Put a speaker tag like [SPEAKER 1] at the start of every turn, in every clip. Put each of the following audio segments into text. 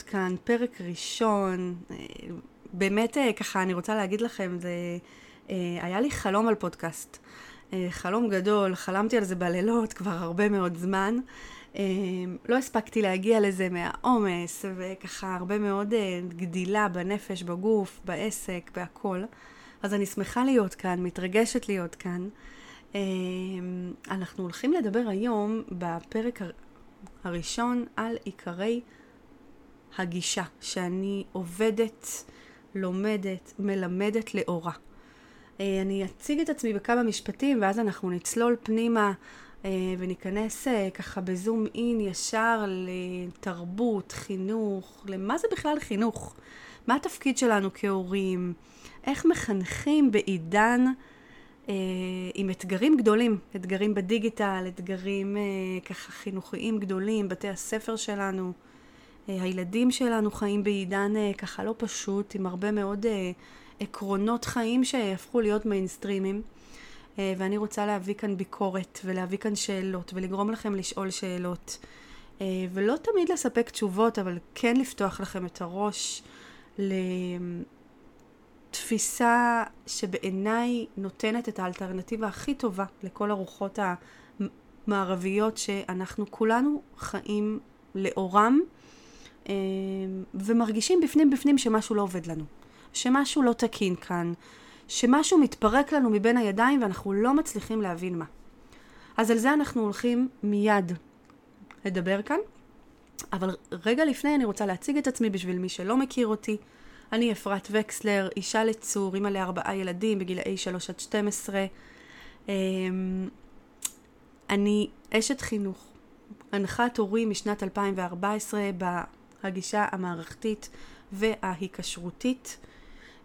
[SPEAKER 1] להיות כאן, פרק ראשון. אה, באמת, אה, ככה, אני רוצה להגיד לכם, זה... אה, היה לי חלום על פודקאסט. חלום גדול, חלמתי על זה בלילות כבר הרבה מאוד זמן. לא הספקתי להגיע לזה מהעומס, וככה הרבה מאוד גדילה בנפש, בגוף, בעסק, בהכל. אז אני שמחה להיות כאן, מתרגשת להיות כאן. אנחנו הולכים לדבר היום בפרק הראשון על עיקרי הגישה שאני עובדת, לומדת, מלמדת לאורה. אה, אני אציג את עצמי בכמה משפטים ואז אנחנו נצלול פנימה אה, וניכנס אה, ככה בזום אין ישר לתרבות, חינוך, למה זה בכלל חינוך? מה התפקיד שלנו כהורים? איך מחנכים בעידן אה, עם אתגרים גדולים, אתגרים בדיגיטל, אתגרים אה, ככה חינוכיים גדולים, בתי הספר שלנו, הילדים שלנו חיים בעידן אה, ככה לא פשוט, עם הרבה מאוד אה, עקרונות חיים שהפכו להיות מיינסטרימים. אה, ואני רוצה להביא כאן ביקורת ולהביא כאן שאלות ולגרום לכם לשאול שאלות. אה, ולא תמיד לספק תשובות, אבל כן לפתוח לכם את הראש ל... תפיסה שבעיניי נותנת את האלטרנטיבה הכי טובה לכל הרוחות המערביות שאנחנו כולנו חיים לאורם אה, ומרגישים בפנים בפנים שמשהו לא עובד לנו, שמשהו לא תקין כאן, שמשהו מתפרק לנו מבין הידיים ואנחנו לא מצליחים להבין מה. אז על זה אנחנו הולכים מיד לדבר כאן, אבל רגע לפני אני רוצה להציג את עצמי בשביל מי שלא מכיר אותי. אני אפרת וקסלר, אישה לצור, אימא לארבעה ילדים בגילאי 3 עד 12. אמ, אני אשת חינוך, הנחת הורים משנת 2014 בהגישה המערכתית וההיקשרותית.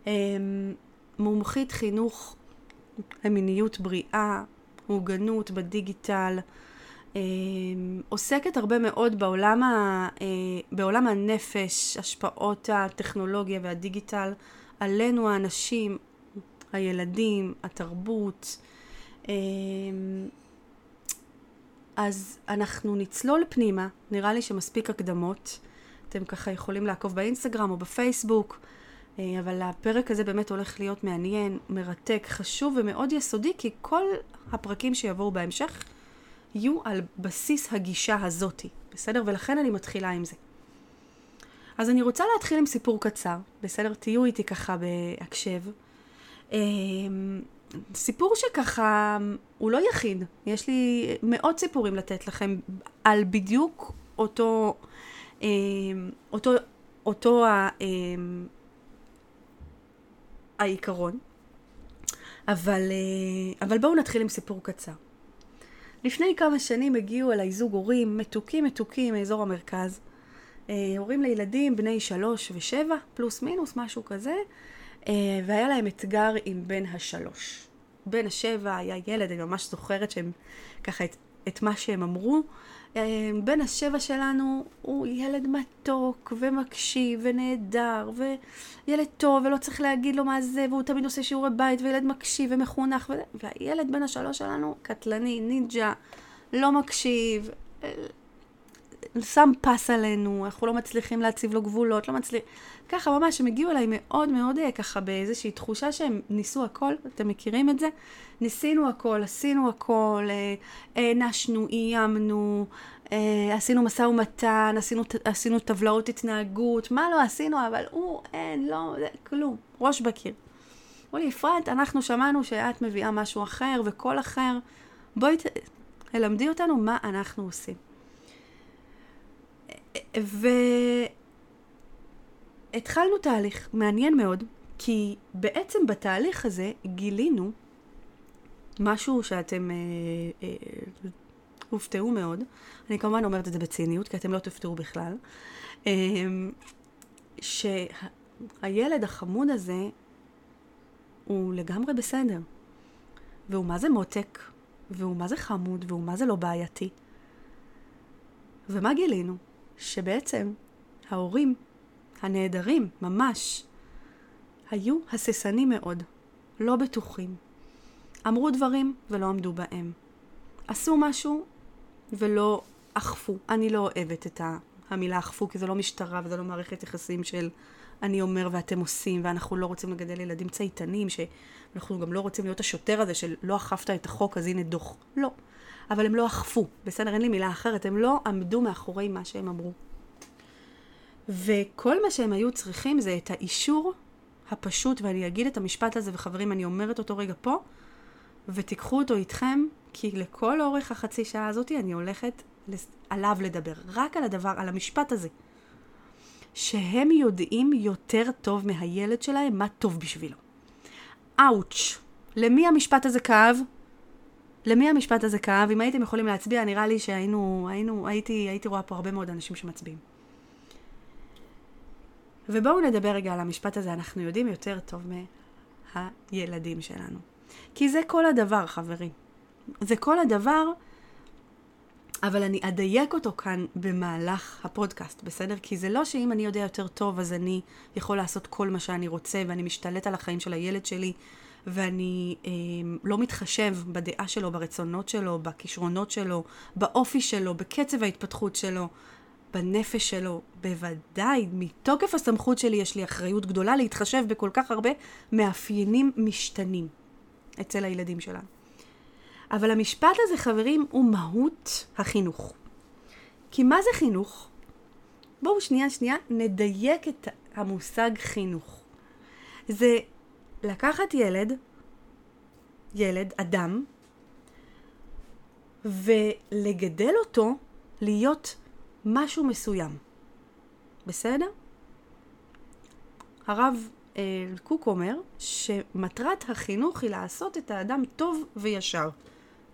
[SPEAKER 1] אמ, מומחית חינוך למיניות בריאה, מוגנות בדיגיטל, אמ, עוסקת הרבה מאוד בעולם, ה, אה, בעולם הנפש, השפעות הטכנולוגיה והדיגיטל עלינו האנשים, הילדים, התרבות. אמ, אז אנחנו נצלול פנימה, נראה לי שמספיק הקדמות. אתם ככה יכולים לעקוב באינסטגרם או בפייסבוק, אה, אבל הפרק הזה באמת הולך להיות מעניין, מרתק, חשוב ומאוד יסודי, כי כל הפרקים שיבואו בהמשך יהיו על בסיס הגישה הזאתי, בסדר? ולכן אני מתחילה עם זה. אז אני רוצה להתחיל עם סיפור קצר, בסדר? תהיו איתי ככה בהקשב. אמ, סיפור שככה, הוא לא יחיד, יש לי מאות סיפורים לתת לכם על בדיוק אותו, אותו, אותו אמ, העיקרון. אבל, אה, אבל בואו נתחיל עם סיפור קצר. לפני כמה שנים הגיעו אליי זוג הורים מתוקים מתוקים מאזור המרכז. אה, הורים לילדים בני שלוש ושבע, פלוס מינוס, משהו כזה, אה, והיה להם אתגר עם בן השלוש. בן השבע היה ילד, אני ממש זוכרת שהם ככה את, מה שהם אמרו. אה, בן השבע שלנו הוא ילד מתוק ומקשיב ונהדר וילד טוב ולא צריך להגיד לו מה זה והוא תמיד עושה שיעורי בית וילד מקשיב ומחונך וזה. והילד בן השלוש שלנו קטלני, נינג'ה, לא מקשיב, שם פס עלינו, אנחנו לא מצליחים להציב לו גבולות, לא מצליחים... ככה ממש, הם הגיעו אליי מאוד מאוד אה, ככה באיזושהי תחושה שהם ניסו הכל, אתם מכירים את זה? ניסינו הכל, עשינו הכל, אה, הענשנו, איימנו, אה, עשינו משא ומתן, עשינו, עשינו טבלאות התנהגות, מה לא עשינו, אבל הוא, אין, לא, זה, כלום, ראש בקיר. אמרו לי, אפרת, אנחנו שמענו שאת מביאה משהו אחר וקול אחר, בואי תלמדי אותנו מה אנחנו עושים. והתחלנו תהליך מעניין מאוד, כי בעצם בתהליך הזה גילינו משהו שאתם אה, אה, הופתעו מאוד. אני כמובן אומרת את זה בציניות, כי אתם לא תופתעו בכלל. אה, שהילד החמוד הזה הוא לגמרי בסדר. והוא מה זה מותק, והוא מה זה חמוד, והוא מה זה לא בעייתי. ומה גילינו? שבעצם ההורים הנהדרים, ממש, היו הססנים מאוד, לא בטוחים. אמרו דברים ולא עמדו בהם. עשו משהו ולא אכפו. אני לא אוהבת את המילה אכפו, כי זה לא משטרה וזה לא מערכת יחסים של אני אומר ואתם עושים, ואנחנו לא רוצים לגדל ילדים צייתנים, שאנחנו גם לא רוצים להיות השוטר הזה של לא אכפת את החוק, אז הנה דוח. לא. אבל הם לא אכפו, בסדר? אין לי מילה אחרת. הם לא עמדו מאחורי מה שהם אמרו. וכל מה שהם היו צריכים זה את האישור הפשוט, ואני אגיד את המשפט הזה, וחברים, אני אומרת אותו רגע פה, ותיקחו אותו איתכם, כי לכל אורך החצי שעה הזאת אני הולכת עליו לדבר, רק על הדבר, על המשפט הזה. שהם יודעים יותר טוב מהילד שלהם מה טוב בשבילו. אאוץ'. למי המשפט הזה כאב? למי המשפט הזה כאב? אם הייתם יכולים להצביע, נראה לי שהיינו, היינו, הייתי, הייתי רואה פה הרבה מאוד אנשים שמצביעים. ובואו נדבר רגע על המשפט הזה, אנחנו יודעים יותר טוב מהילדים שלנו. כי זה כל הדבר, חברים. זה כל הדבר, אבל אני אדייק אותו כאן במהלך הפודקאסט, בסדר? כי זה לא שאם אני יודע יותר טוב, אז אני יכול לעשות כל מה שאני רוצה, ואני משתלט על החיים של הילד שלי, ואני אה, לא מתחשב בדעה שלו, ברצונות שלו, בכישרונות שלו, באופי שלו, בקצב ההתפתחות שלו. בנפש שלו, בוודאי, מתוקף הסמכות שלי יש לי אחריות גדולה להתחשב בכל כך הרבה מאפיינים משתנים אצל הילדים שלנו. אבל המשפט הזה, חברים, הוא מהות החינוך. כי מה זה חינוך? בואו שנייה שנייה נדייק את המושג חינוך. זה לקחת ילד, ילד, אדם, ולגדל אותו להיות משהו מסוים. בסדר? הרב אה, קוק אומר שמטרת החינוך היא לעשות את האדם טוב וישר.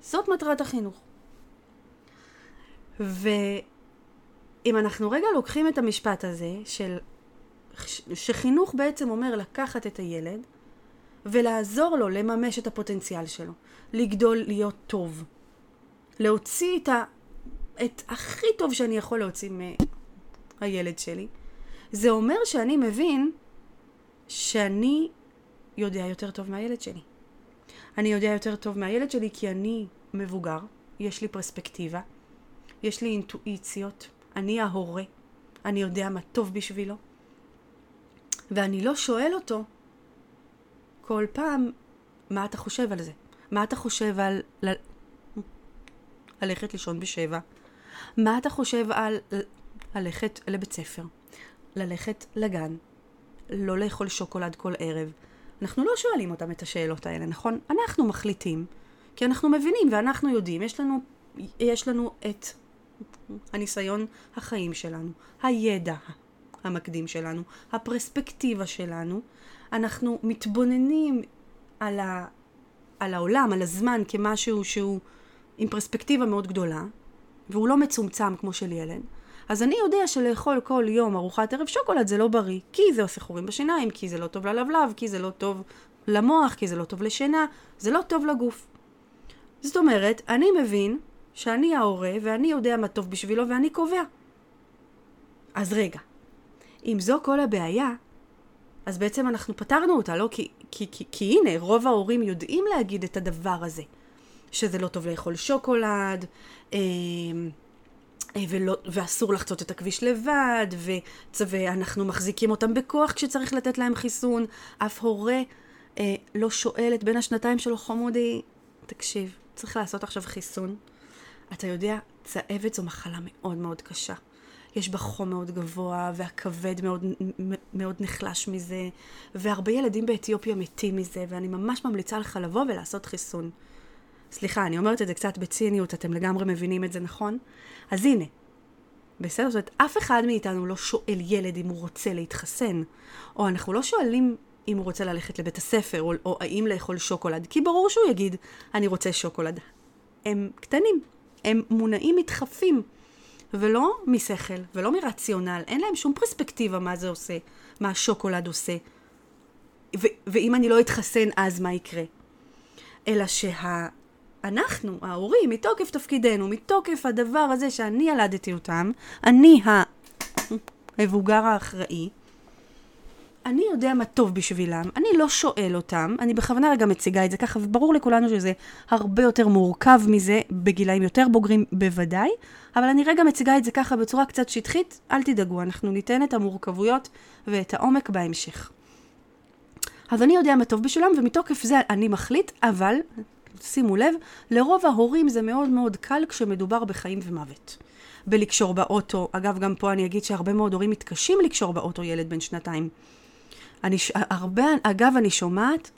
[SPEAKER 1] זאת מטרת החינוך. ואם אנחנו רגע לוקחים את המשפט הזה של שחינוך בעצם אומר לקחת את הילד ולעזור לו לממש את הפוטנציאל שלו, לגדול להיות טוב, להוציא את ה... את הכי טוב שאני יכול להוציא מהילד שלי, זה אומר שאני מבין שאני יודע יותר טוב מהילד שלי. אני יודע יותר טוב מהילד שלי כי אני מבוגר, יש לי פרספקטיבה, יש לי אינטואיציות, אני ההורה, אני יודע מה טוב בשבילו, ואני לא שואל אותו כל פעם מה אתה חושב על זה. מה אתה חושב על ל... ללכת לישון בשבע? מה אתה חושב על ללכת לבית ספר, ללכת לגן, לא לאכול שוקולד כל ערב? אנחנו לא שואלים אותם את השאלות האלה, נכון? אנחנו מחליטים, כי אנחנו מבינים ואנחנו יודעים, יש לנו, יש לנו את הניסיון החיים שלנו, הידע המקדים שלנו, הפרספקטיבה שלנו, אנחנו מתבוננים על, ה, על העולם, על הזמן, כמשהו שהוא עם פרספקטיבה מאוד גדולה, והוא לא מצומצם כמו של ילד, אז אני יודע שלאכול כל יום ארוחת ערב שוקולד זה לא בריא, כי זה עושה חורים בשיניים, כי זה לא טוב ללבלב, כי זה לא טוב למוח, כי זה לא טוב לשינה, זה לא טוב לגוף. זאת אומרת, אני מבין שאני ההורה ואני יודע מה טוב בשבילו ואני קובע. אז רגע, אם זו כל הבעיה, אז בעצם אנחנו פתרנו אותה, לא? כי, כי, כי, כי הנה, רוב ההורים יודעים להגיד את הדבר הזה. שזה לא טוב לאכול שוקולד, אה, אה, ולא, ואסור לחצות את הכביש לבד, ואנחנו מחזיקים אותם בכוח כשצריך לתת להם חיסון. אף הורה אה, לא שואל את בן השנתיים שלו, חמודי, תקשיב, צריך לעשות עכשיו חיסון. אתה יודע, צהבת זו מחלה מאוד מאוד קשה. יש בה חום מאוד גבוה, והכבד מאוד, מאוד נחלש מזה, והרבה ילדים באתיופיה מתים מזה, ואני ממש ממליצה לך לבוא ולעשות חיסון. סליחה, אני אומרת את זה קצת בציניות, אתם לגמרי מבינים את זה, נכון? אז הנה, בסדר? זאת אומרת, אף אחד מאיתנו לא שואל ילד אם הוא רוצה להתחסן, או אנחנו לא שואלים אם הוא רוצה ללכת לבית הספר, או, או האם לאכול שוקולד, כי ברור שהוא יגיד, אני רוצה שוקולד. הם קטנים, הם מונעים מדחפים, ולא משכל, ולא מרציונל, אין להם שום פרספקטיבה מה זה עושה, מה השוקולד עושה. ו- ואם אני לא אתחסן, אז מה יקרה? אלא שה... אנחנו, ההורים, מתוקף תפקידנו, מתוקף הדבר הזה שאני ילדתי אותם, אני המבוגר האחראי, אני יודע מה טוב בשבילם, אני לא שואל אותם, אני בכוונה רגע מציגה את זה ככה, וברור לכולנו שזה הרבה יותר מורכב מזה, בגילאים יותר בוגרים בוודאי, אבל אני רגע מציגה את זה ככה בצורה קצת שטחית, אל תדאגו, אנחנו ניתן את המורכבויות ואת העומק בהמשך. אז אני יודע מה טוב בשבילם, ומתוקף זה אני מחליט, אבל, שימו לב, לרוב ההורים זה מאוד מאוד קל כשמדובר בחיים ומוות. בלקשור באוטו, אגב, גם פה אני אגיד שהרבה מאוד הורים מתקשים לקשור באוטו ילד בן שנתיים. אני, הרבה, אגב, אני שומעת,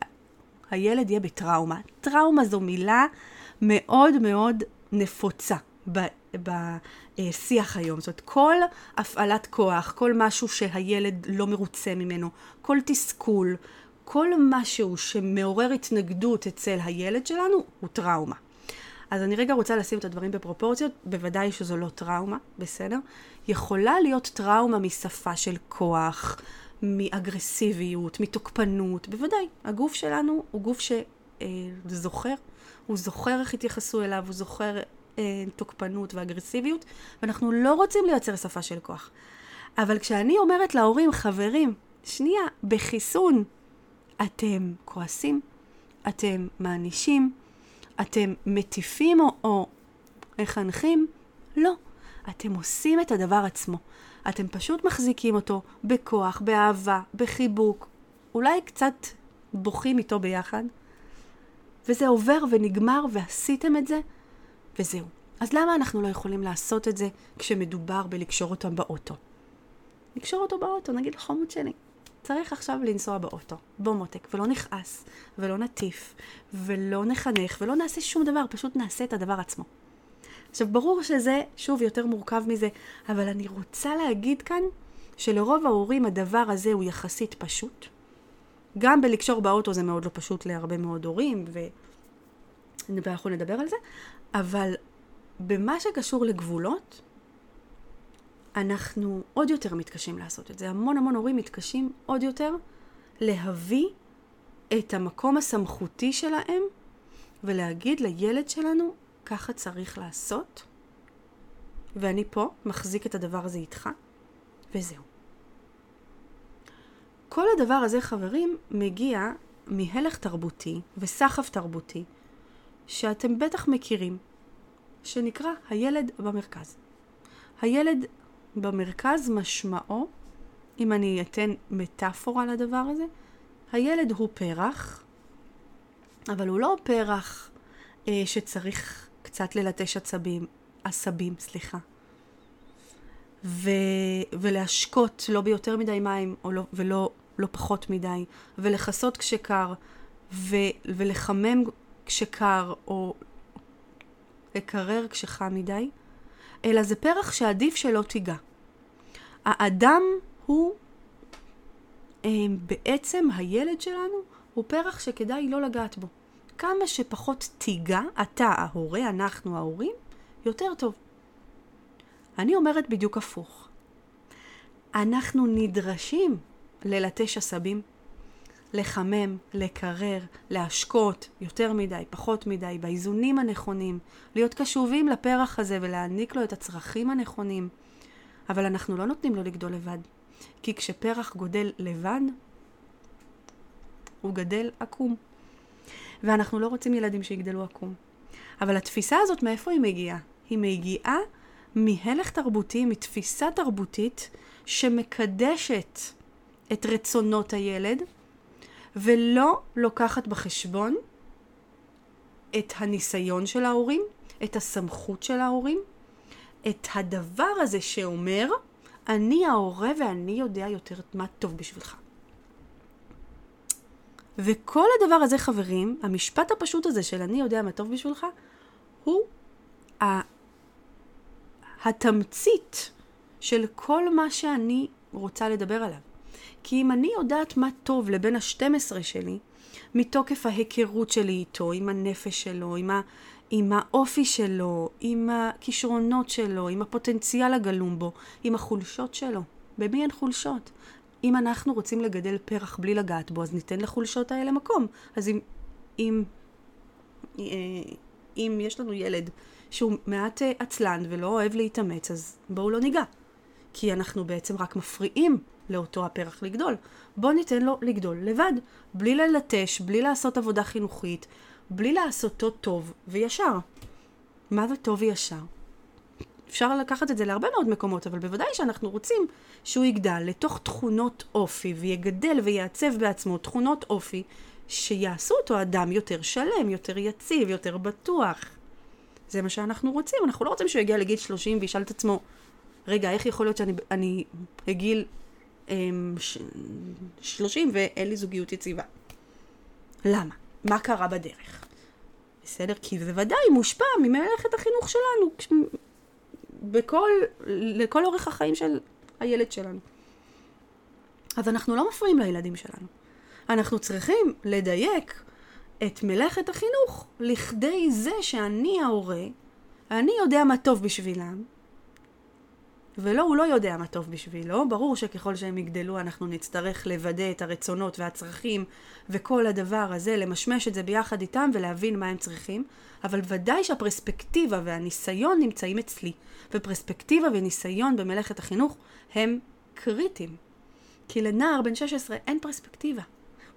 [SPEAKER 1] הילד יהיה בטראומה. טראומה זו מילה מאוד מאוד נפוצה בשיח היום. זאת אומרת, כל הפעלת כוח, כל משהו שהילד לא מרוצה ממנו, כל תסכול, כל משהו שמעורר התנגדות אצל הילד שלנו, הוא טראומה. אז אני רגע רוצה לשים את הדברים בפרופורציות, בוודאי שזו לא טראומה, בסדר? יכולה להיות טראומה משפה של כוח, מאגרסיביות, מתוקפנות, בוודאי. הגוף שלנו הוא גוף שזוכר, אה, הוא זוכר איך התייחסו אליו, הוא זוכר אה, תוקפנות ואגרסיביות, ואנחנו לא רוצים לייצר שפה של כוח. אבל כשאני אומרת להורים, חברים, שנייה, בחיסון, אתם כועסים, אתם מענישים, אתם מטיפים או, או מחנכים? לא. אתם עושים את הדבר עצמו. אתם פשוט מחזיקים אותו בכוח, באהבה, בחיבוק, אולי קצת בוכים איתו ביחד, וזה עובר ונגמר ועשיתם את זה, וזהו. אז למה אנחנו לא יכולים לעשות את זה כשמדובר בלקשור אותם באוטו? לקשור אותו באוטו, נגיד לחומות שלי. צריך עכשיו לנסוע באוטו, בוא מותק, ולא נכעס, ולא נטיף, ולא נחנך, ולא נעשה שום דבר, פשוט נעשה את הדבר עצמו. עכשיו, ברור שזה, שוב, יותר מורכב מזה, אבל אני רוצה להגיד כאן שלרוב ההורים הדבר הזה הוא יחסית פשוט. גם בלקשור באוטו זה מאוד לא פשוט להרבה מאוד הורים, ו... ואנחנו נדבר על זה, אבל במה שקשור לגבולות, אנחנו עוד יותר מתקשים לעשות את זה. המון המון הורים מתקשים עוד יותר להביא את המקום הסמכותי שלהם ולהגיד לילד שלנו, ככה צריך לעשות, ואני פה מחזיק את הדבר הזה איתך, וזהו. כל הדבר הזה, חברים, מגיע מהלך תרבותי וסחף תרבותי, שאתם בטח מכירים, שנקרא הילד במרכז. הילד במרכז משמעו, אם אני אתן מטאפורה לדבר הזה, הילד הוא פרח, אבל הוא לא פרח אה, שצריך קצת ללטש עצבים, עשבים, סליחה. ו, ולהשקות לא ביותר מדי מים, לא, ולא לא פחות מדי, ולכסות כשקר, ו, ולחמם כשקר, או לקרר כשחם מדי, אלא זה פרח שעדיף שלא תיגע. האדם הוא אה, בעצם הילד שלנו, הוא פרח שכדאי לא לגעת בו. כמה שפחות תיגע, אתה ההורה, אנחנו ההורים, יותר טוב. אני אומרת בדיוק הפוך. אנחנו נדרשים ללטש עשבים, לחמם, לקרר, להשקות יותר מדי, פחות מדי, באיזונים הנכונים, להיות קשובים לפרח הזה ולהעניק לו את הצרכים הנכונים. אבל אנחנו לא נותנים לו לגדול לבד. כי כשפרח גודל לבד, הוא גדל עקום. ואנחנו לא רוצים ילדים שיגדלו עקום. אבל התפיסה הזאת, מאיפה היא מגיעה? היא מגיעה מהלך תרבותי, מתפיסה תרבותית שמקדשת את רצונות הילד, ולא לוקחת בחשבון את הניסיון של ההורים, את הסמכות של ההורים, את הדבר הזה שאומר, אני ההורה ואני יודע יותר מה טוב בשבילך. וכל הדבר הזה, חברים, המשפט הפשוט הזה של אני יודע מה טוב בשבילך, הוא התמצית של כל מה שאני רוצה לדבר עליו. כי אם אני יודעת מה טוב לבן ה-12 שלי, מתוקף ההיכרות שלי איתו, עם הנפש שלו, עם, ה, עם האופי שלו, עם הכישרונות שלו, עם הפוטנציאל הגלום בו, עם החולשות שלו. במי אין חולשות? אם אנחנו רוצים לגדל פרח בלי לגעת בו, אז ניתן לחולשות האלה מקום. אז אם, אם, אה, אם יש לנו ילד שהוא מעט אה, עצלן ולא אוהב להתאמץ, אז בואו לא ניגע. כי אנחנו בעצם רק מפריעים לאותו הפרח לגדול. בוא ניתן לו לגדול לבד, בלי ללטש, בלי לעשות עבודה חינוכית, בלי לעשותו טוב וישר. מה זה טוב וישר? אפשר לקחת את זה להרבה מאוד מקומות, אבל בוודאי שאנחנו רוצים שהוא יגדל לתוך תכונות אופי, ויגדל ויעצב בעצמו תכונות אופי שיעשו אותו אדם יותר שלם, יותר יציב, יותר בטוח. זה מה שאנחנו רוצים. אנחנו לא רוצים שהוא יגיע לגיל 30 וישאל את עצמו, רגע, איך יכול להיות שאני בגיל אמ, 30 ואין לי זוגיות יציבה? למה? מה קרה בדרך? בסדר? כי זה ודאי מושפע ממלאכת החינוך שלנו בכל, לכל אורך החיים של הילד שלנו. אז אנחנו לא מפריעים לילדים שלנו. אנחנו צריכים לדייק את מלאכת החינוך לכדי זה שאני ההורה, אני יודע מה טוב בשבילם, ולא, הוא לא יודע מה טוב בשבילו. ברור שככל שהם יגדלו אנחנו נצטרך לוודא את הרצונות והצרכים וכל הדבר הזה, למשמש את זה ביחד איתם ולהבין מה הם צריכים. אבל ודאי שהפרספקטיבה והניסיון נמצאים אצלי. ופרספקטיבה וניסיון במלאכת החינוך הם קריטיים. כי לנער בן 16 אין פרספקטיבה.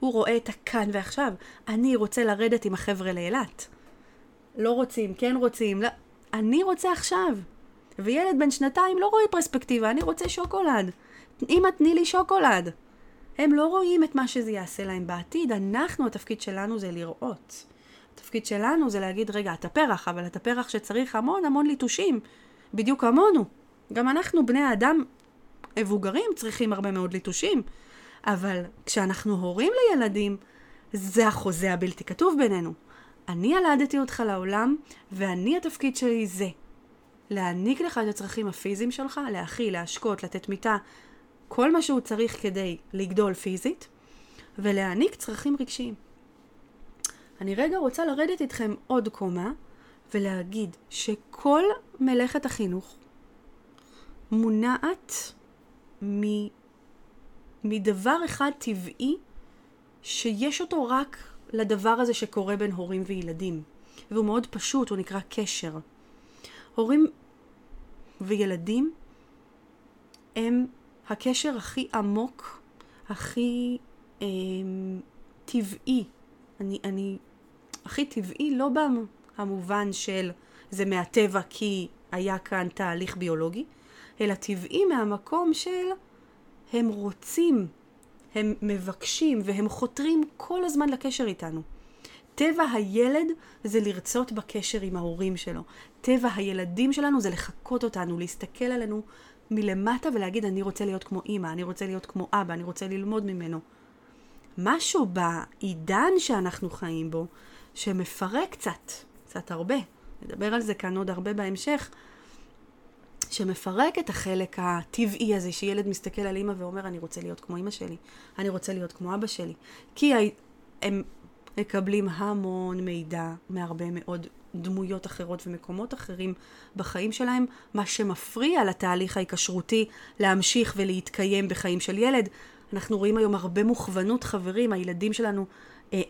[SPEAKER 1] הוא רואה את הכאן ועכשיו. אני רוצה לרדת עם החבר'ה לאילת. לא רוצים, כן רוצים, לא... אני רוצה עכשיו. וילד בן שנתיים לא רואה פרספקטיבה, אני רוצה שוקולד. אמא תני לי שוקולד. הם לא רואים את מה שזה יעשה להם בעתיד, אנחנו, התפקיד שלנו זה לראות. התפקיד שלנו זה להגיד, רגע, אתה פרח, אבל אתה פרח שצריך המון המון ליטושים, בדיוק כמונו. גם אנחנו, בני האדם מבוגרים, צריכים הרבה מאוד ליטושים. אבל כשאנחנו הורים לילדים, זה החוזה הבלתי כתוב בינינו. אני ילדתי אותך לעולם, ואני התפקיד שלי זה. להעניק לך את הצרכים הפיזיים שלך, להאכיל, להשקות, לתת מיטה, כל מה שהוא צריך כדי לגדול פיזית, ולהעניק צרכים רגשיים. אני רגע רוצה לרדת איתכם עוד קומה ולהגיד שכל מלאכת החינוך מונעת מ... מדבר אחד טבעי שיש אותו רק לדבר הזה שקורה בין הורים וילדים. והוא מאוד פשוט, הוא נקרא קשר. הורים וילדים הם הקשר הכי עמוק, הכי אה, טבעי. אני, אני, הכי טבעי לא במובן של זה מהטבע כי היה כאן תהליך ביולוגי, אלא טבעי מהמקום של הם רוצים, הם מבקשים והם חותרים כל הזמן לקשר איתנו. טבע הילד זה לרצות בקשר עם ההורים שלו. טבע הילדים שלנו זה לחקות אותנו, להסתכל עלינו מלמטה ולהגיד אני רוצה להיות כמו אימא, אני רוצה להיות כמו אבא, אני רוצה ללמוד ממנו. משהו בעידן שאנחנו חיים בו שמפרק קצת, קצת הרבה, נדבר על זה כאן עוד הרבה בהמשך, שמפרק את החלק הטבעי הזה, שילד מסתכל על אימא ואומר, אני רוצה להיות כמו אימא שלי, אני רוצה להיות כמו אבא שלי. כי הם מקבלים המון מידע מהרבה מאוד דמויות אחרות ומקומות אחרים בחיים שלהם, מה שמפריע לתהליך ההיקשרותי להמשיך ולהתקיים בחיים של ילד. אנחנו רואים היום הרבה מוכוונות חברים, הילדים שלנו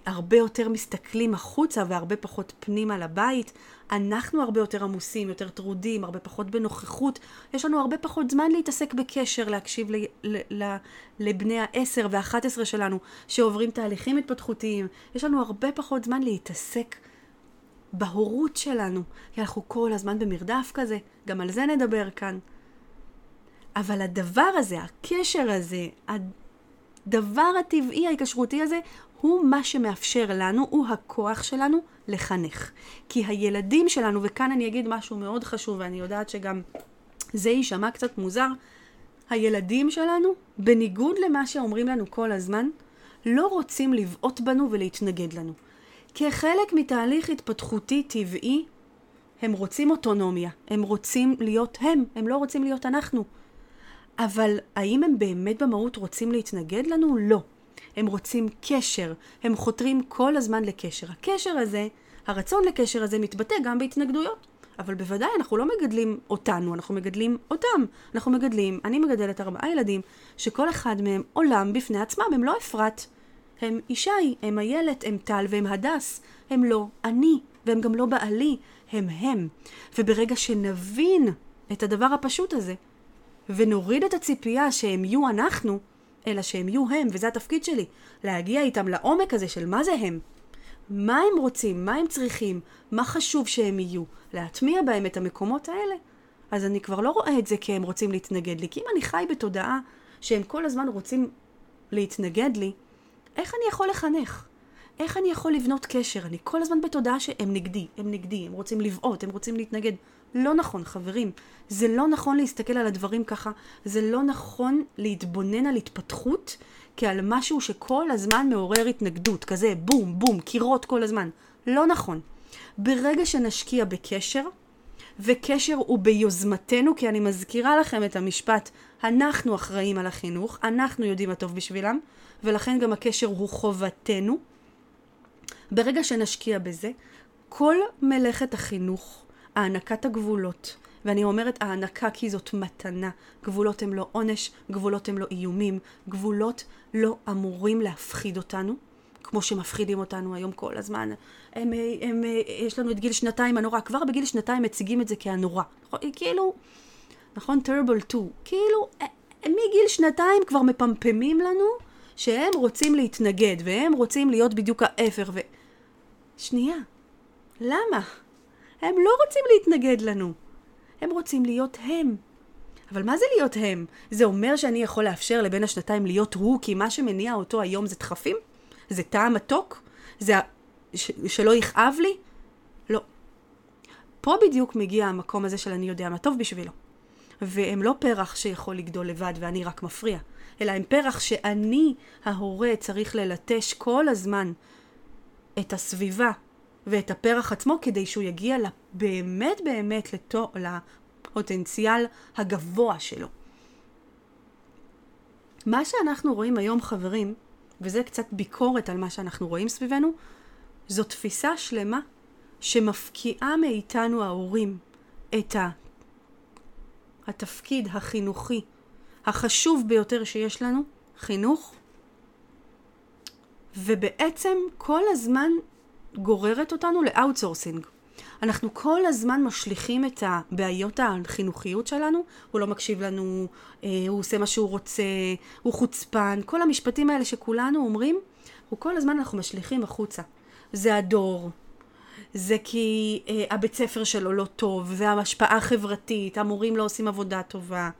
[SPEAKER 1] הרבה יותר מסתכלים החוצה והרבה פחות פנימה לבית. אנחנו הרבה יותר עמוסים, יותר טרודים, הרבה פחות בנוכחות. יש לנו הרבה פחות זמן להתעסק בקשר, להקשיב ל, ל, ל, לבני העשר והאחת עשרה שלנו שעוברים תהליכים התפתחותיים. יש לנו הרבה פחות זמן להתעסק בהורות שלנו, כי אנחנו כל הזמן במרדף כזה, גם על זה נדבר כאן. אבל הדבר הזה, הקשר הזה, הדבר הטבעי ההיקשרותי הזה, הוא מה שמאפשר לנו, הוא הכוח שלנו לחנך. כי הילדים שלנו, וכאן אני אגיד משהו מאוד חשוב, ואני יודעת שגם זה יישמע קצת מוזר, הילדים שלנו, בניגוד למה שאומרים לנו כל הזמן, לא רוצים לבעוט בנו ולהתנגד לנו. כחלק מתהליך התפתחותי טבעי, הם רוצים אוטונומיה, הם רוצים להיות הם, הם לא רוצים להיות אנחנו. אבל האם הם באמת במהות רוצים להתנגד לנו? לא. הם רוצים קשר, הם חותרים כל הזמן לקשר. הקשר הזה, הרצון לקשר הזה מתבטא גם בהתנגדויות. אבל בוודאי אנחנו לא מגדלים אותנו, אנחנו מגדלים אותם. אנחנו מגדלים, אני מגדלת ארבעה ילדים, שכל אחד מהם עולם בפני עצמם, הם לא אפרת. הם ישי, הם איילת, הם טל והם הדס. הם לא אני, והם גם לא בעלי, הם הם. וברגע שנבין את הדבר הפשוט הזה, ונוריד את הציפייה שהם יהיו אנחנו, אלא שהם יהיו הם, וזה התפקיד שלי. להגיע איתם לעומק הזה של מה זה הם. מה הם רוצים, מה הם צריכים, מה חשוב שהם יהיו. להטמיע בהם את המקומות האלה. אז אני כבר לא רואה את זה כי הם רוצים להתנגד לי. כי אם אני חי בתודעה שהם כל הזמן רוצים להתנגד לי, איך אני יכול לחנך? איך אני יכול לבנות קשר? אני כל הזמן בתודעה שהם נגדי, הם נגדי, הם רוצים לבעוט, הם רוצים להתנגד. לא נכון, חברים. זה לא נכון להסתכל על הדברים ככה. זה לא נכון להתבונן על התפתחות כעל משהו שכל הזמן מעורר התנגדות, כזה בום, בום, קירות כל הזמן. לא נכון. ברגע שנשקיע בקשר, וקשר הוא ביוזמתנו, כי אני מזכירה לכם את המשפט, אנחנו אחראים על החינוך, אנחנו יודעים מה טוב בשבילם, ולכן גם הקשר הוא חובתנו. ברגע שנשקיע בזה, כל מלאכת החינוך, הענקת הגבולות, ואני אומרת הענקה כי זאת מתנה. גבולות הם לא עונש, גבולות הם לא איומים, גבולות לא אמורים להפחיד אותנו, כמו שמפחידים אותנו היום כל הזמן. הם, הם, הם, יש לנו את גיל שנתיים הנורא, כבר בגיל שנתיים מציגים את זה כהנורא. נכון? כאילו, נכון? טרבל 2. כאילו, מגיל שנתיים כבר מפמפמים לנו שהם רוצים להתנגד, והם רוצים להיות בדיוק ההפך, ו... שנייה, למה? הם לא רוצים להתנגד לנו. הם רוצים להיות הם. אבל מה זה להיות הם? זה אומר שאני יכול לאפשר לבן השנתיים להיות הוא, כי מה שמניע אותו היום זה דחפים? זה טעם מתוק? זה ש... שלא יכאב לי? לא. פה בדיוק מגיע המקום הזה של אני יודע מה טוב בשבילו. והם לא פרח שיכול לגדול לבד ואני רק מפריע, אלא הם פרח שאני, ההורה, צריך ללטש כל הזמן את הסביבה ואת הפרח עצמו כדי שהוא יגיע באמת באמת לתו, לפוטנציאל הגבוה שלו. מה שאנחנו רואים היום, חברים, וזה קצת ביקורת על מה שאנחנו רואים סביבנו, זו תפיסה שלמה שמפקיעה מאיתנו ההורים את. התפקיד החינוכי החשוב ביותר שיש לנו, חינוך, ובעצם כל הזמן גוררת אותנו ל outsourcing. אנחנו כל הזמן משליכים את הבעיות החינוכיות שלנו, הוא לא מקשיב לנו, אה, הוא עושה מה שהוא רוצה, הוא חוצפן, כל המשפטים האלה שכולנו אומרים, הוא כל הזמן אנחנו משליכים החוצה. זה הדור, זה כי אה, הבית ספר שלו לא טוב, זה ההשפעה החברתית, המורים לא עושים עבודה טובה.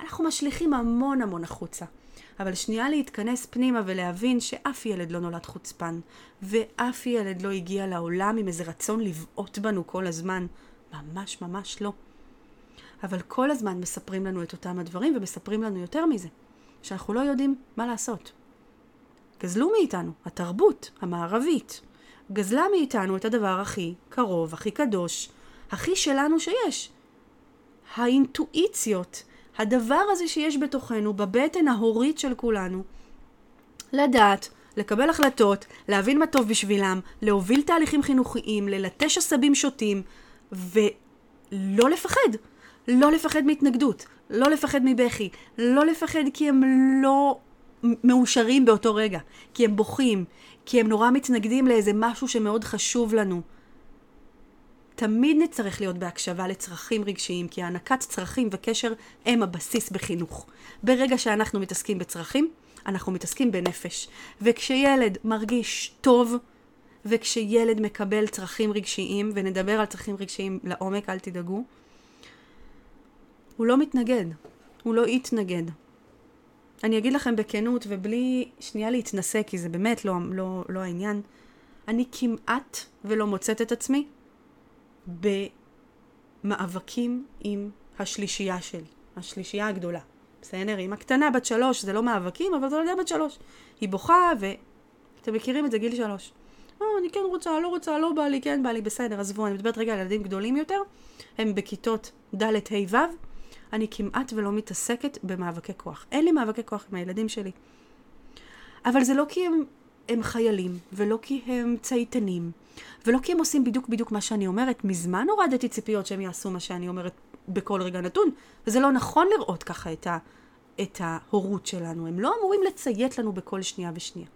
[SPEAKER 1] אנחנו משליכים המון המון החוצה. אבל שנייה להתכנס פנימה ולהבין שאף ילד לא נולד חוצפן, ואף ילד לא הגיע לעולם עם איזה רצון לבעוט בנו כל הזמן. ממש ממש לא. אבל כל הזמן מספרים לנו את אותם הדברים, ומספרים לנו יותר מזה, שאנחנו לא יודעים מה לעשות. גזלו מאיתנו, התרבות המערבית, גזלה מאיתנו את הדבר הכי קרוב, הכי קדוש, הכי שלנו שיש. האינטואיציות, הדבר הזה שיש בתוכנו, בבטן ההורית של כולנו, לדעת, לקבל החלטות, להבין מה טוב בשבילם, להוביל תהליכים חינוכיים, ללטש עשבים שוטים, ולא לפחד. לא לפחד מהתנגדות, לא לפחד מבכי, לא לפחד כי הם לא מאושרים באותו רגע, כי הם בוכים, כי הם נורא מתנגדים לאיזה משהו שמאוד חשוב לנו. תמיד נצטרך להיות בהקשבה לצרכים רגשיים, כי הענקת צרכים וקשר הם הבסיס בחינוך. ברגע שאנחנו מתעסקים בצרכים, אנחנו מתעסקים בנפש. וכשילד מרגיש טוב, וכשילד מקבל צרכים רגשיים, ונדבר על צרכים רגשיים לעומק, אל תדאגו, הוא לא מתנגד, הוא לא יתנגד. אני אגיד לכם בכנות, ובלי שנייה להתנשא, כי זה באמת לא, לא, לא העניין, אני כמעט ולא מוצאת את עצמי במאבקים עם השלישייה שלי, השלישייה הגדולה. בסדר? עם הקטנה בת שלוש, זה לא מאבקים, אבל זו ילדה בת שלוש. היא בוכה, ואתם מכירים את זה, גיל שלוש. או, אני כן רוצה, לא רוצה, לא בא לי, כן בא לי, בסדר, עזבו, אני מדברת רגע על ילדים גדולים יותר, הם בכיתות ד', ה', ו', אני כמעט ולא מתעסקת במאבקי כוח. אין לי מאבקי כוח עם הילדים שלי. אבל זה לא כי הם, הם חיילים, ולא כי הם צייתנים, ולא כי הם עושים בדיוק בדיוק מה שאני אומרת. מזמן הורדתי ציפיות שהם יעשו מה שאני אומרת בכל רגע נתון, וזה לא נכון לראות ככה את, ה, את ההורות שלנו. הם לא אמורים לציית לנו בכל שנייה ושנייה.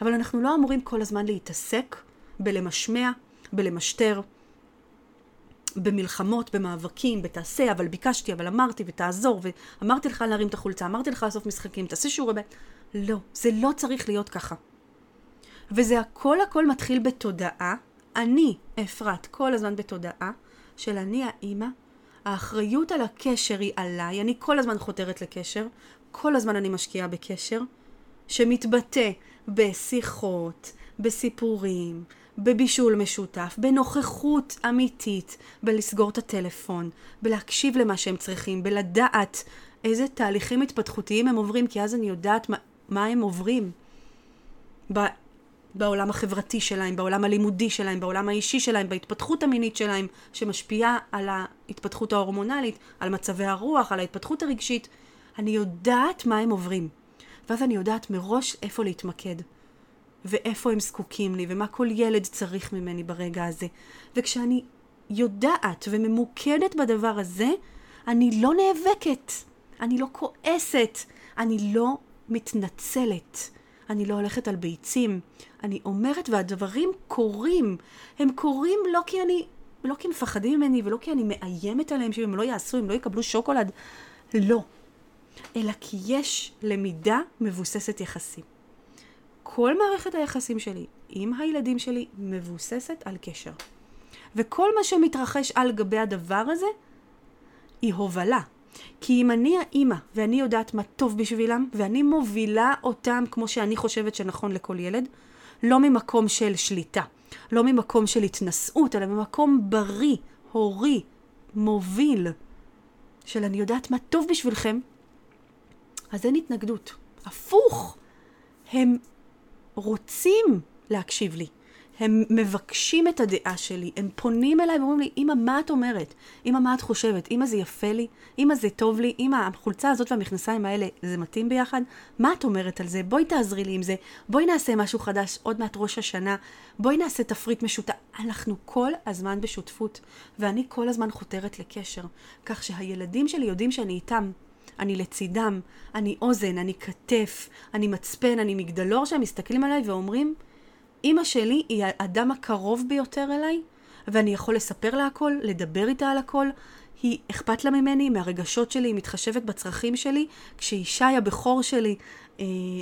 [SPEAKER 1] אבל אנחנו לא אמורים כל הזמן להתעסק בלמשמע, בלמשטר, במלחמות, במאבקים, בתעשה, אבל ביקשתי, אבל אמרתי, ותעזור, ואמרתי לך להרים את החולצה, אמרתי לך לאסוף משחקים, תעשה שיעורי בית. לא, זה לא צריך להיות ככה. וזה הכל הכל מתחיל בתודעה. אני, אפרת, כל הזמן בתודעה של אני האימא. האחריות על הקשר היא עליי, אני כל הזמן חותרת לקשר, כל הזמן אני משקיעה בקשר, שמתבטא בשיחות, בסיפורים, בבישול משותף, בנוכחות אמיתית, בלסגור את הטלפון, בלהקשיב למה שהם צריכים, בלדעת איזה תהליכים התפתחותיים הם עוברים, כי אז אני יודעת מה, מה הם עוברים. בעולם החברתי שלהם, בעולם הלימודי שלהם, בעולם האישי שלהם, בהתפתחות המינית שלהם, שמשפיעה על ההתפתחות ההורמונלית, על מצבי הרוח, על ההתפתחות הרגשית. אני יודעת מה הם עוברים. ואז אני יודעת מראש איפה להתמקד. ואיפה הם זקוקים לי, ומה כל ילד צריך ממני ברגע הזה. וכשאני יודעת וממוקדת בדבר הזה, אני לא נאבקת, אני לא כועסת, אני לא מתנצלת, אני לא הולכת על ביצים. אני אומרת והדברים קורים. הם קורים לא כי אני, לא כי מפחדים ממני ולא כי אני מאיימת עליהם שאם הם לא יעשו, הם לא יקבלו שוקולד. לא. אלא כי יש למידה מבוססת יחסים. כל מערכת היחסים שלי עם הילדים שלי מבוססת על קשר. וכל מה שמתרחש על גבי הדבר הזה היא הובלה. כי אם אני האימא ואני יודעת מה טוב בשבילם ואני מובילה אותם כמו שאני חושבת שנכון לכל ילד, לא ממקום של שליטה, לא ממקום של התנשאות, אלא ממקום בריא, הורי, מוביל, של אני יודעת מה טוב בשבילכם, אז אין התנגדות. הפוך, הם רוצים להקשיב לי. הם מבקשים את הדעה שלי, הם פונים אליי ואומרים לי, אמא, מה את אומרת? אמא, מה את חושבת? אמא, זה יפה לי? אמא, זה טוב לי? אמא, החולצה הזאת והמכנסיים האלה, זה מתאים ביחד? מה את אומרת על זה? בואי תעזרי לי עם זה. בואי נעשה משהו חדש, עוד מעט ראש השנה. בואי נעשה תפריט משותף. אנחנו כל הזמן בשותפות, ואני כל הזמן חותרת לקשר, כך שהילדים שלי יודעים שאני איתם. אני לצידם, אני אוזן, אני כתף, אני מצפן, אני מגדלור שהם מסתכלים עליי ואומרים, אימא שלי היא האדם הקרוב ביותר אליי, ואני יכול לספר לה הכל, לדבר איתה על הכל. היא אכפת לה ממני, מהרגשות שלי, היא מתחשבת בצרכים שלי. כשישי הבכור שלי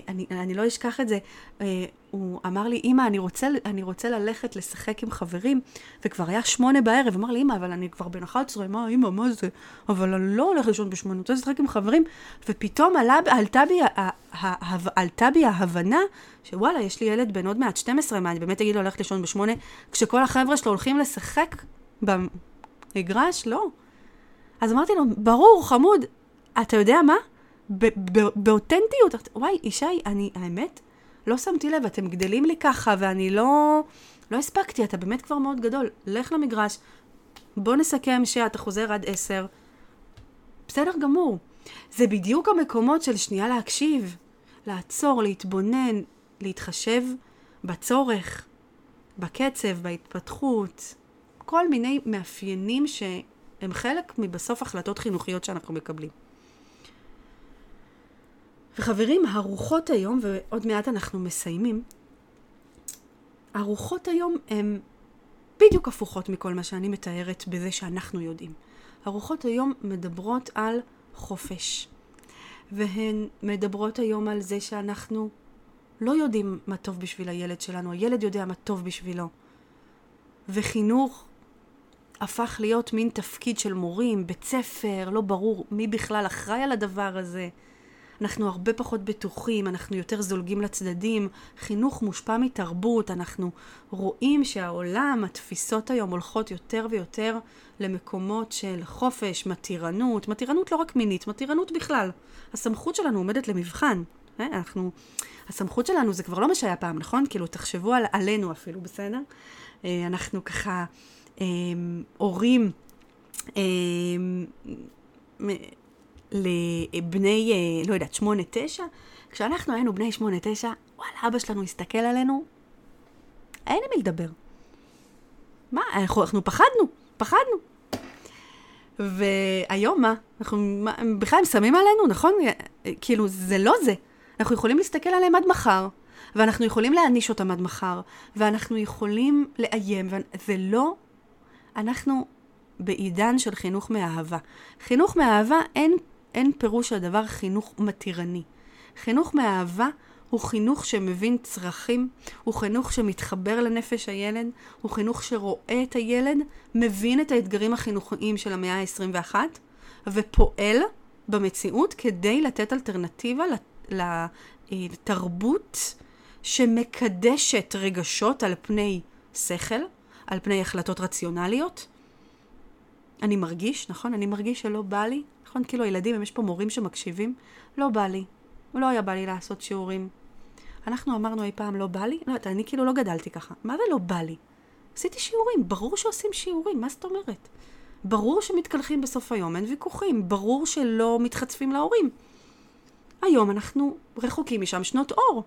[SPEAKER 1] אני, אני לא אשכח את זה, אה, הוא אמר לי, אמא, אני רוצה, אני רוצה ללכת לשחק עם חברים, וכבר היה שמונה בערב, אמר לי, אמא, אבל אני כבר בן 11, מה, אמא, מה זה? אבל אני לא הולך לישון בשמונה, אני רוצה לשחק עם חברים, ופתאום עלה, עלתה, בי, עלתה בי ההבנה, שוואלה, יש לי ילד בן עוד מעט 12, מה, אני באמת אגיד לו ללכת לישון בשמונה, כשכל החבר'ה שלו הולכים לשחק במגרש? לא. אז אמרתי לו, ברור, חמוד, אתה יודע מה? באותנטיות. וואי, ישי, אני, האמת, לא שמתי לב, אתם גדלים לי ככה, ואני לא... לא הספקתי, אתה באמת כבר מאוד גדול. לך למגרש, בוא נסכם שאתה חוזר עד עשר. בסדר גמור. זה בדיוק המקומות של שנייה להקשיב, לעצור, להתבונן, להתחשב בצורך, בקצב, בהתפתחות, כל מיני מאפיינים שהם חלק מבסוף החלטות חינוכיות שאנחנו מקבלים. וחברים, הרוחות היום, ועוד מעט אנחנו מסיימים, הרוחות היום הן בדיוק הפוכות מכל מה שאני מתארת בזה שאנחנו יודעים. הרוחות היום מדברות על חופש, והן מדברות היום על זה שאנחנו לא יודעים מה טוב בשביל הילד שלנו, הילד יודע מה טוב בשבילו. וחינוך הפך להיות מין תפקיד של מורים, בית ספר, לא ברור מי בכלל אחראי על הדבר הזה. אנחנו הרבה פחות בטוחים, אנחנו יותר זולגים לצדדים, חינוך מושפע מתרבות, אנחנו רואים שהעולם, התפיסות היום הולכות יותר ויותר למקומות של חופש, מתירנות, מתירנות לא רק מינית, מתירנות בכלל. הסמכות שלנו עומדת למבחן. אה, אנחנו, הסמכות שלנו זה כבר לא מה שהיה פעם, נכון? כאילו, תחשבו על, עלינו אפילו, בסדר? אה, אנחנו ככה אה, הורים לבני, אה, לא יודעת, שמונה, תשע, כשאנחנו היינו בני שמונה, תשע, וואלה, אבא שלנו הסתכל עלינו, אין עם מי לדבר. מה, אנחנו, אנחנו פחדנו, פחדנו. והיום מה? אנחנו, מה, בכלל הם שמים עלינו, נכון? כאילו, זה לא זה. אנחנו יכולים להסתכל עליהם עד מחר, ואנחנו יכולים להעניש אותם עד מחר, ואנחנו יכולים לאיים, וזה לא... אנחנו בעידן של חינוך מאהבה. חינוך מאהבה אין, אין פירוש הדבר חינוך מתירני. חינוך מאהבה הוא חינוך שמבין צרכים, הוא חינוך שמתחבר לנפש הילד, הוא חינוך שרואה את הילד, מבין את האתגרים החינוכיים של המאה ה-21, ופועל במציאות כדי לתת אלטרנטיבה לתרבות שמקדשת רגשות על פני שכל, על פני החלטות רציונליות. אני מרגיש, נכון? אני מרגיש שלא בא לי, נכון? כאילו הילדים, אם יש פה מורים שמקשיבים, לא בא לי. לא היה בא לי לעשות שיעורים. אנחנו אמרנו אי פעם לא בא לי? לא אני כאילו לא גדלתי ככה. מה זה לא בא לי? עשיתי שיעורים, ברור שעושים שיעורים, מה זאת אומרת? ברור שמתקלחים בסוף היום, אין ויכוחים, ברור שלא מתחצפים להורים. היום אנחנו רחוקים משם שנות אור.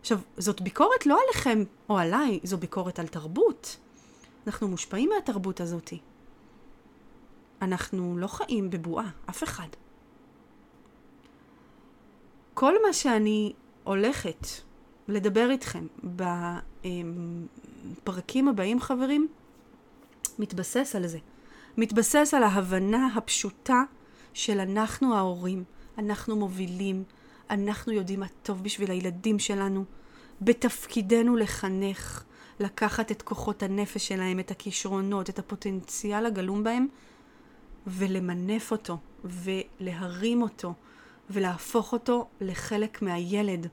[SPEAKER 1] עכשיו, זאת ביקורת לא עליכם או עליי, זו ביקורת על תרבות. אנחנו מושפעים מהתרבות הזאתי. אנחנו לא חיים בבועה, אף אחד. כל מה שאני הולכת לדבר איתכם בפרקים הבאים, חברים, מתבסס על זה. מתבסס על ההבנה הפשוטה של אנחנו ההורים, אנחנו מובילים, אנחנו יודעים מה טוב בשביל הילדים שלנו. בתפקידנו לחנך, לקחת את כוחות הנפש שלהם, את הכישרונות, את הפוטנציאל הגלום בהם, ולמנף אותו, ולהרים אותו, ולהפוך אותו לחלק מהילד.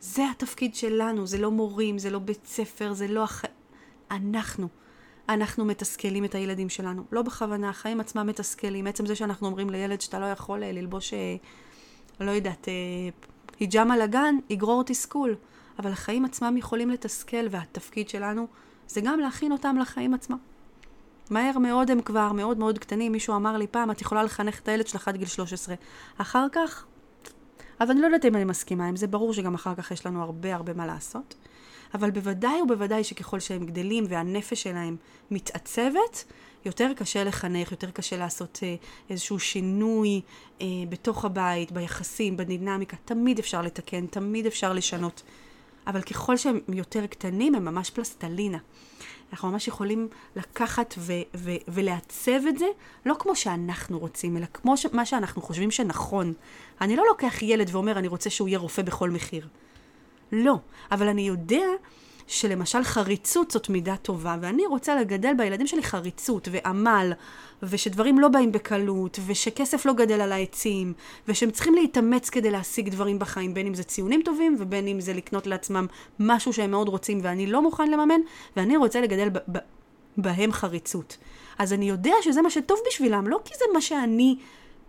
[SPEAKER 1] זה התפקיד שלנו, זה לא מורים, זה לא בית ספר, זה לא הח... אנחנו. אנחנו מתסכלים את הילדים שלנו. לא בכוונה, החיים עצמם מתסכלים. עצם זה שאנחנו אומרים לילד שאתה לא יכול אה, ללבוש, אה, לא יודעת, אה, היג'מה לגן, יגרור תסכול. אבל החיים עצמם יכולים לתסכל, והתפקיד שלנו זה גם להכין אותם לחיים עצמם. מהר מאוד הם כבר מאוד מאוד קטנים. מישהו אמר לי פעם, את יכולה לחנך את הילד שלך עד גיל 13. אחר כך, אז אני לא יודעת אם אני מסכימה עם זה, ברור שגם אחר כך יש לנו הרבה הרבה מה לעשות. אבל בוודאי ובוודאי שככל שהם גדלים והנפש שלהם מתעצבת, יותר קשה לחנך, יותר קשה לעשות אה, איזשהו שינוי אה, בתוך הבית, ביחסים, בדינמיקה. תמיד אפשר לתקן, תמיד אפשר לשנות. אבל ככל שהם יותר קטנים, הם ממש פלסטלינה. אנחנו ממש יכולים לקחת ו- ו- ולעצב את זה, לא כמו שאנחנו רוצים, אלא כמו ש- מה שאנחנו חושבים שנכון. אני לא לוקח ילד ואומר, אני רוצה שהוא יהיה רופא בכל מחיר. לא. אבל אני יודע שלמשל חריצות זאת מידה טובה, ואני רוצה לגדל בילדים שלי חריצות ועמל, ושדברים לא באים בקלות, ושכסף לא גדל על העצים, ושהם צריכים להתאמץ כדי להשיג דברים בחיים, בין אם זה ציונים טובים, ובין אם זה לקנות לעצמם משהו שהם מאוד רוצים ואני לא מוכן לממן, ואני רוצה לגדל ב- ב- בהם חריצות. אז אני יודע שזה מה שטוב בשבילם, לא כי זה מה שאני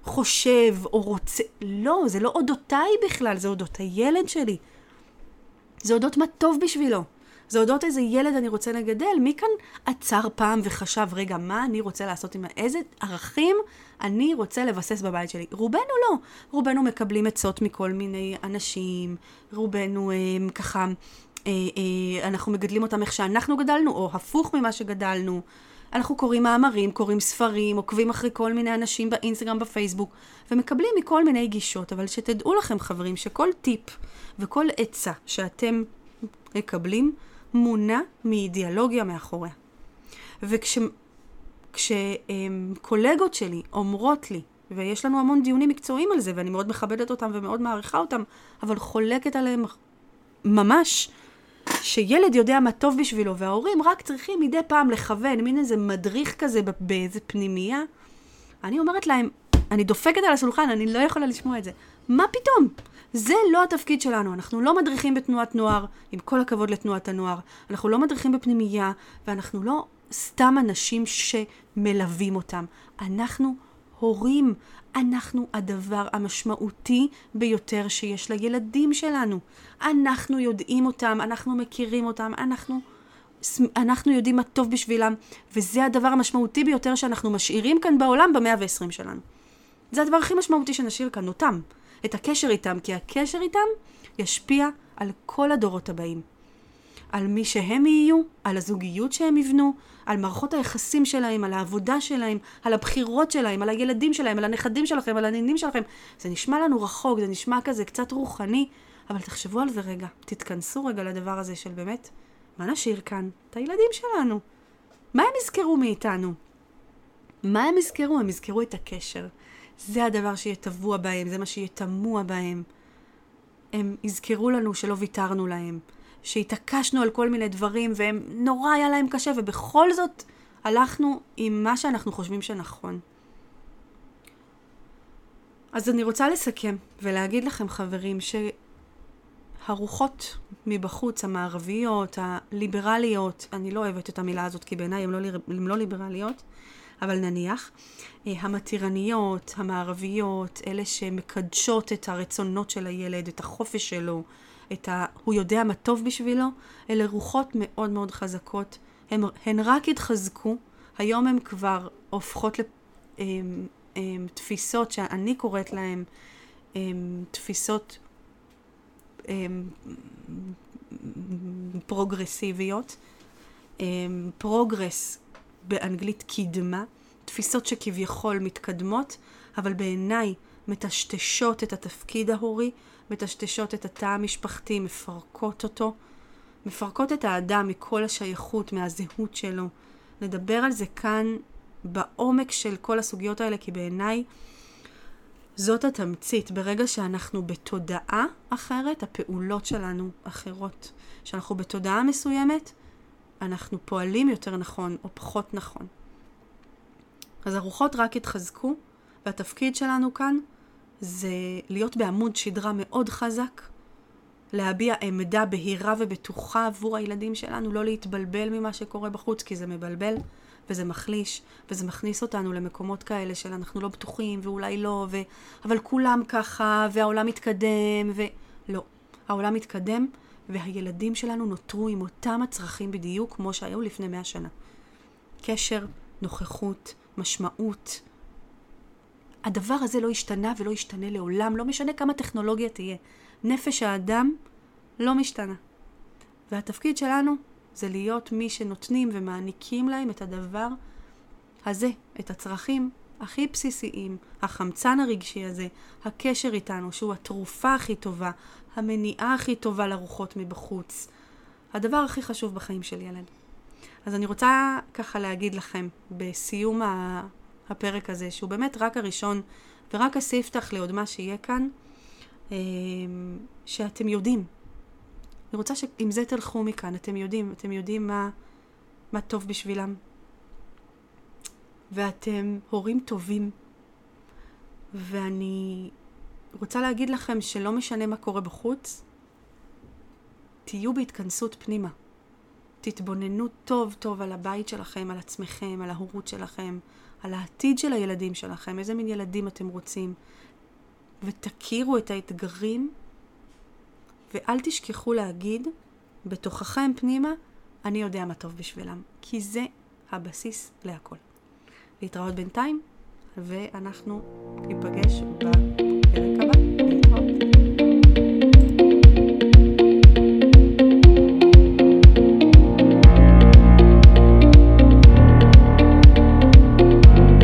[SPEAKER 1] חושב או רוצה, לא, זה לא אודותיי בכלל, זה אודות הילד שלי. זה אודות מה טוב בשבילו. זה אודות איזה ילד אני רוצה לגדל. מי כאן עצר פעם וחשב, רגע, מה אני רוצה לעשות עם איזה ערכים אני רוצה לבסס בבית שלי? רובנו לא. רובנו מקבלים עצות מכל מיני אנשים, רובנו אה, ככה, אה, אה, אנחנו מגדלים אותם איך שאנחנו גדלנו, או הפוך ממה שגדלנו. אנחנו קוראים מאמרים, קוראים ספרים, עוקבים אחרי כל מיני אנשים באינסטגרם, בפייסבוק, ומקבלים מכל מיני גישות. אבל שתדעו לכם, חברים, שכל טיפ וכל עצה שאתם מקבלים, מונע מאידיאולוגיה מאחוריה. וכשקולגות שלי אומרות לי, ויש לנו המון דיונים מקצועיים על זה, ואני מאוד מכבדת אותם ומאוד מעריכה אותם, אבל חולקת עליהם ממש, שילד יודע מה טוב בשבילו, וההורים רק צריכים מדי פעם לכוון, מין איזה מדריך כזה באיזה פנימייה, אני אומרת להם, אני דופקת על השולחן, אני לא יכולה לשמוע את זה. מה פתאום? זה לא התפקיד שלנו. אנחנו לא מדריכים בתנועת נוער, עם כל הכבוד לתנועת הנוער. אנחנו לא מדריכים בפנימייה, ואנחנו לא סתם אנשים שמלווים אותם. אנחנו הורים. אנחנו הדבר המשמעותי ביותר שיש לילדים שלנו. אנחנו יודעים אותם, אנחנו מכירים אותם, אנחנו... אנחנו יודעים מה טוב בשבילם, וזה הדבר המשמעותי ביותר שאנחנו משאירים כאן בעולם במאה ועשרים שלנו. זה הדבר הכי משמעותי שנשאיר כאן, אותם. את הקשר איתם, כי הקשר איתם ישפיע על כל הדורות הבאים. על מי שהם יהיו, על הזוגיות שהם יבנו, על מערכות היחסים שלהם, על העבודה שלהם, על הבחירות שלהם, על הילדים שלהם, על הנכדים שלכם, על הנינים שלכם. זה נשמע לנו רחוק, זה נשמע כזה קצת רוחני, אבל תחשבו על זה רגע. תתכנסו רגע לדבר הזה של באמת, מה נשאיר כאן? את הילדים שלנו. מה הם יזכרו מאיתנו? מה הם יזכרו? הם יזכרו את הקשר. זה הדבר שיהיה טבוע בהם, זה מה שיהיה תמוה בהם. הם יזכרו לנו שלא ויתרנו להם, שהתעקשנו על כל מיני דברים והם נורא היה להם קשה ובכל זאת הלכנו עם מה שאנחנו חושבים שנכון. אז אני רוצה לסכם ולהגיד לכם חברים שהרוחות מבחוץ, המערביות, הליברליות, אני לא אוהבת את המילה הזאת כי בעיניי הן לא, הן לא ליברליות, אבל נניח, אה, המתירניות, המערביות, אלה שמקדשות את הרצונות של הילד, את החופש שלו, את ה... הוא יודע מה טוב בשבילו, אלה רוחות מאוד מאוד חזקות. הן, הן רק התחזקו, היום הן כבר הופכות לתפיסות שאני קוראת להן תפיסות פרוגרסיביות. progress באנגלית קידמה, תפיסות שכביכול מתקדמות, אבל בעיניי מטשטשות את התפקיד ההורי, מטשטשות את התא המשפחתי, מפרקות אותו, מפרקות את האדם מכל השייכות, מהזהות שלו. נדבר על זה כאן בעומק של כל הסוגיות האלה, כי בעיניי זאת התמצית. ברגע שאנחנו בתודעה אחרת, הפעולות שלנו אחרות. כשאנחנו בתודעה מסוימת, אנחנו פועלים יותר נכון או פחות נכון. אז הרוחות רק התחזקו, והתפקיד שלנו כאן זה להיות בעמוד שדרה מאוד חזק, להביע עמדה בהירה ובטוחה עבור הילדים שלנו, לא להתבלבל ממה שקורה בחוץ, כי זה מבלבל וזה מחליש, וזה מכניס אותנו למקומות כאלה של אנחנו לא בטוחים ואולי לא, ו... אבל כולם ככה, והעולם מתקדם, ולא. העולם מתקדם, והילדים שלנו נותרו עם אותם הצרכים בדיוק כמו שהיו לפני מאה שנה. קשר, נוכחות, משמעות. הדבר הזה לא השתנה ולא ישתנה לעולם, לא משנה כמה טכנולוגיה תהיה. נפש האדם לא משתנה. והתפקיד שלנו זה להיות מי שנותנים ומעניקים להם את הדבר הזה, את הצרכים הכי בסיסיים, החמצן הרגשי הזה, הקשר איתנו, שהוא התרופה הכי טובה, המניעה הכי טובה לרוחות מבחוץ. הדבר הכי חשוב בחיים של ילד. אז אני רוצה ככה להגיד לכם, בסיום הפרק הזה, שהוא באמת רק הראשון ורק הספתח לעוד מה שיהיה כאן, אמ, שאתם יודעים. אני רוצה שעם זה תלכו מכאן, אתם יודעים, אתם יודעים מה, מה טוב בשבילם. ואתם הורים טובים. ואני רוצה להגיד לכם שלא משנה מה קורה בחוץ, תהיו בהתכנסות פנימה. תתבוננו טוב טוב על הבית שלכם, על עצמכם, על ההורות שלכם, על העתיד של הילדים שלכם, איזה מין ילדים אתם רוצים, ותכירו את האתגרים, ואל תשכחו להגיד בתוככם פנימה, אני יודע מה טוב בשבילם, כי זה הבסיס להכל. להתראות בינתיים, ואנחנו ניפגש ב...